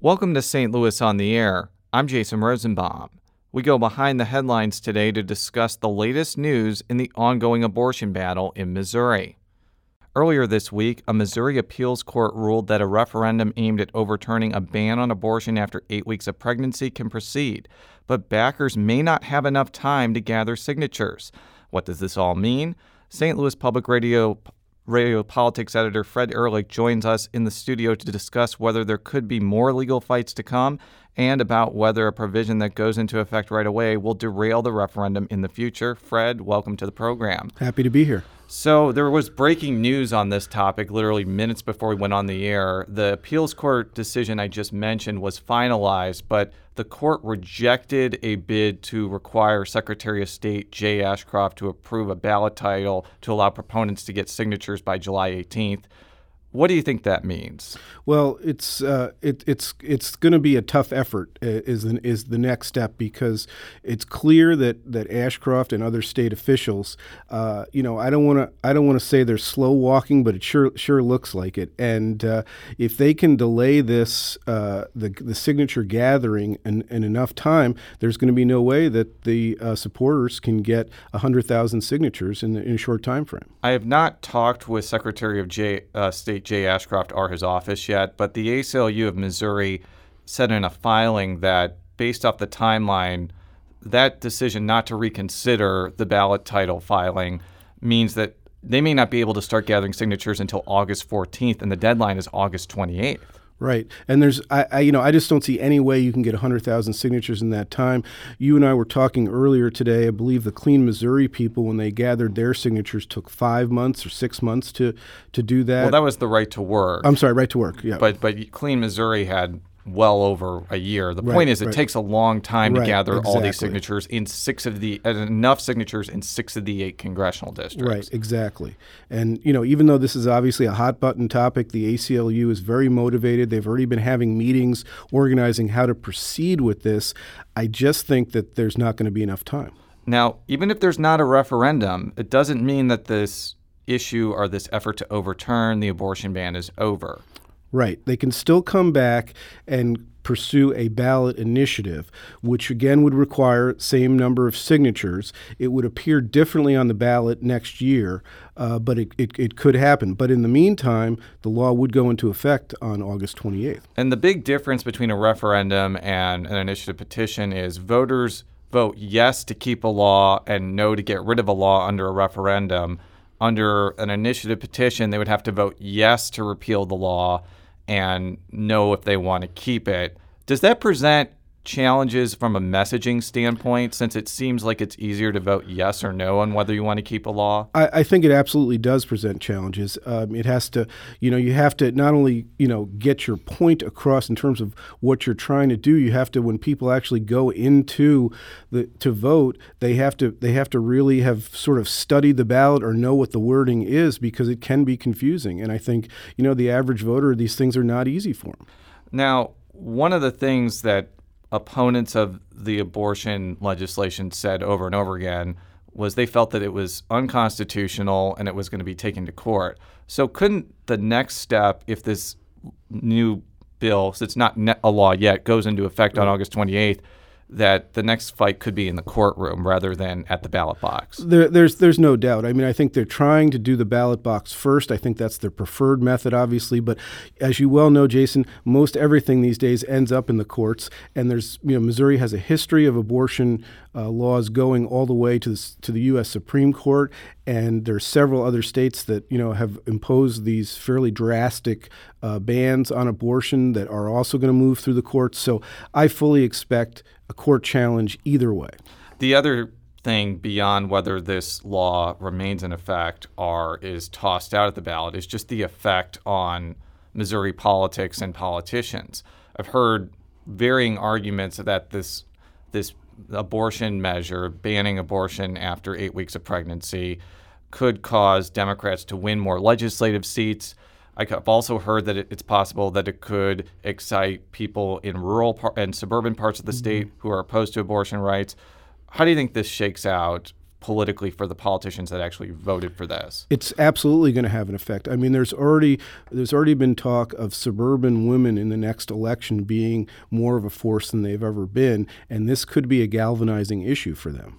Welcome to St. Louis on the Air. I'm Jason Rosenbaum. We go behind the headlines today to discuss the latest news in the ongoing abortion battle in Missouri. Earlier this week, a Missouri appeals court ruled that a referendum aimed at overturning a ban on abortion after eight weeks of pregnancy can proceed, but backers may not have enough time to gather signatures. What does this all mean? St. Louis Public Radio radio politics editor Fred Ehrlich joins us in the studio to discuss whether there could be more legal fights to come and about whether a provision that goes into effect right away will derail the referendum in the future. Fred, welcome to the program. Happy to be here. So, there was breaking news on this topic literally minutes before we went on the air. The appeals court decision I just mentioned was finalized, but the court rejected a bid to require Secretary of State Jay Ashcroft to approve a ballot title to allow proponents to get signatures by July 18th. What do you think that means? Well, it's uh, it, it's it's going to be a tough effort. Uh, is the, is the next step because it's clear that, that Ashcroft and other state officials, uh, you know, I don't want to I don't want to say they're slow walking, but it sure sure looks like it. And uh, if they can delay this uh, the the signature gathering in, in enough time, there's going to be no way that the uh, supporters can get hundred thousand signatures in, in a short time frame. I have not talked with Secretary of J, State Jay Ashcroft or his office yet, but the ACLU of Missouri said in a filing that based off the timeline, that decision not to reconsider the ballot title filing means that they may not be able to start gathering signatures until August 14th, and the deadline is August 28th. Right, and there's, I, I, you know, I just don't see any way you can get 100,000 signatures in that time. You and I were talking earlier today. I believe the Clean Missouri people, when they gathered their signatures, took five months or six months to to do that. Well, that was the right to work. I'm sorry, right to work. Yeah, but but Clean Missouri had well over a year. The right, point is, it right. takes a long time right, to gather exactly. all these signatures in six of the uh, enough signatures in six of the eight congressional districts. Right, exactly. And you know, even though this is obviously a hot button topic, the ACLU is very motivated. They've already been having meetings, organizing how to proceed with this. I just think that there's not going to be enough time. Now, even if there's not a referendum, it doesn't mean that this issue or this effort to overturn the abortion ban is over. Right. They can still come back and pursue a ballot initiative, which again would require same number of signatures. It would appear differently on the ballot next year, uh, but it, it, it, could happen. But in the meantime, the law would go into effect on August 28th. And the big difference between a referendum and an initiative petition is voters vote yes to keep a law and no to get rid of a law under a referendum. Under an initiative petition, they would have to vote yes to repeal the law and no if they want to keep it. Does that present challenges from a messaging standpoint since it seems like it's easier to vote yes or no on whether you want to keep a law? I, I think it absolutely does present challenges. Um, it has to, you know, you have to not only, you know, get your point across in terms of what you're trying to do, you have to, when people actually go into the to vote, they have to they have to really have sort of studied the ballot or know what the wording is because it can be confusing. And I think, you know, the average voter, these things are not easy for them. Now, one of the things that opponents of the abortion legislation said over and over again was they felt that it was unconstitutional and it was going to be taken to court. So couldn't the next step, if this new bill, so it's not a law yet, goes into effect on August 28th, that the next fight could be in the courtroom rather than at the ballot box. There, there's there's no doubt. I mean, I think they're trying to do the ballot box first. I think that's their preferred method, obviously. But as you well know, Jason, most everything these days ends up in the courts. And there's you know Missouri has a history of abortion uh, laws going all the way to the, to the U.S. Supreme Court, and there are several other states that you know have imposed these fairly drastic uh, bans on abortion that are also going to move through the courts. So I fully expect a court challenge either way. The other thing beyond whether this law remains in effect or is tossed out at the ballot is just the effect on Missouri politics and politicians. I've heard varying arguments that this this abortion measure, banning abortion after eight weeks of pregnancy, could cause Democrats to win more legislative seats. I've also heard that it's possible that it could excite people in rural par- and suburban parts of the mm-hmm. state who are opposed to abortion rights. How do you think this shakes out politically for the politicians that actually voted for this. It's absolutely going to have an effect. I mean, there's already there's already been talk of suburban women in the next election being more of a force than they've ever been, and this could be a galvanizing issue for them.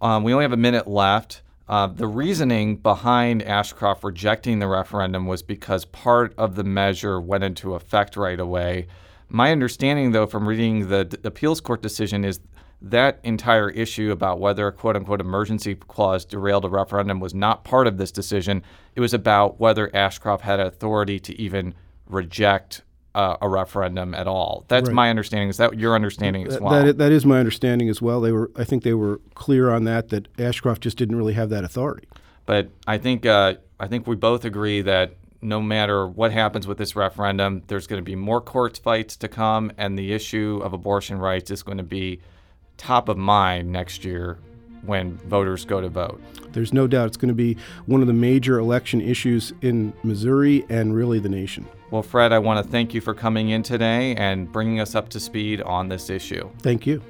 Um, we only have a minute left. Uh, the reasoning behind Ashcroft rejecting the referendum was because part of the measure went into effect right away. My understanding, though, from reading the d- appeals court decision, is that entire issue about whether a quote unquote emergency clause derailed a referendum was not part of this decision. It was about whether Ashcroft had authority to even reject uh, a referendum at all. That's Right. my understanding. Is that your understanding as That- well? that, i- that is my understanding as well. They were, I think, they were clear on that. That Ashcroft just didn't really have that authority. But I think uh, I think we both agree that no matter what happens with this referendum, there's going to be more court fights to come, and the issue of abortion rights is going to be top of mind next year when voters go to vote. There's no doubt it's going to be one of the major election issues in Missouri and really the nation. Well, Fred, I want to thank you for coming in today and bringing us up to speed on this issue. Thank you.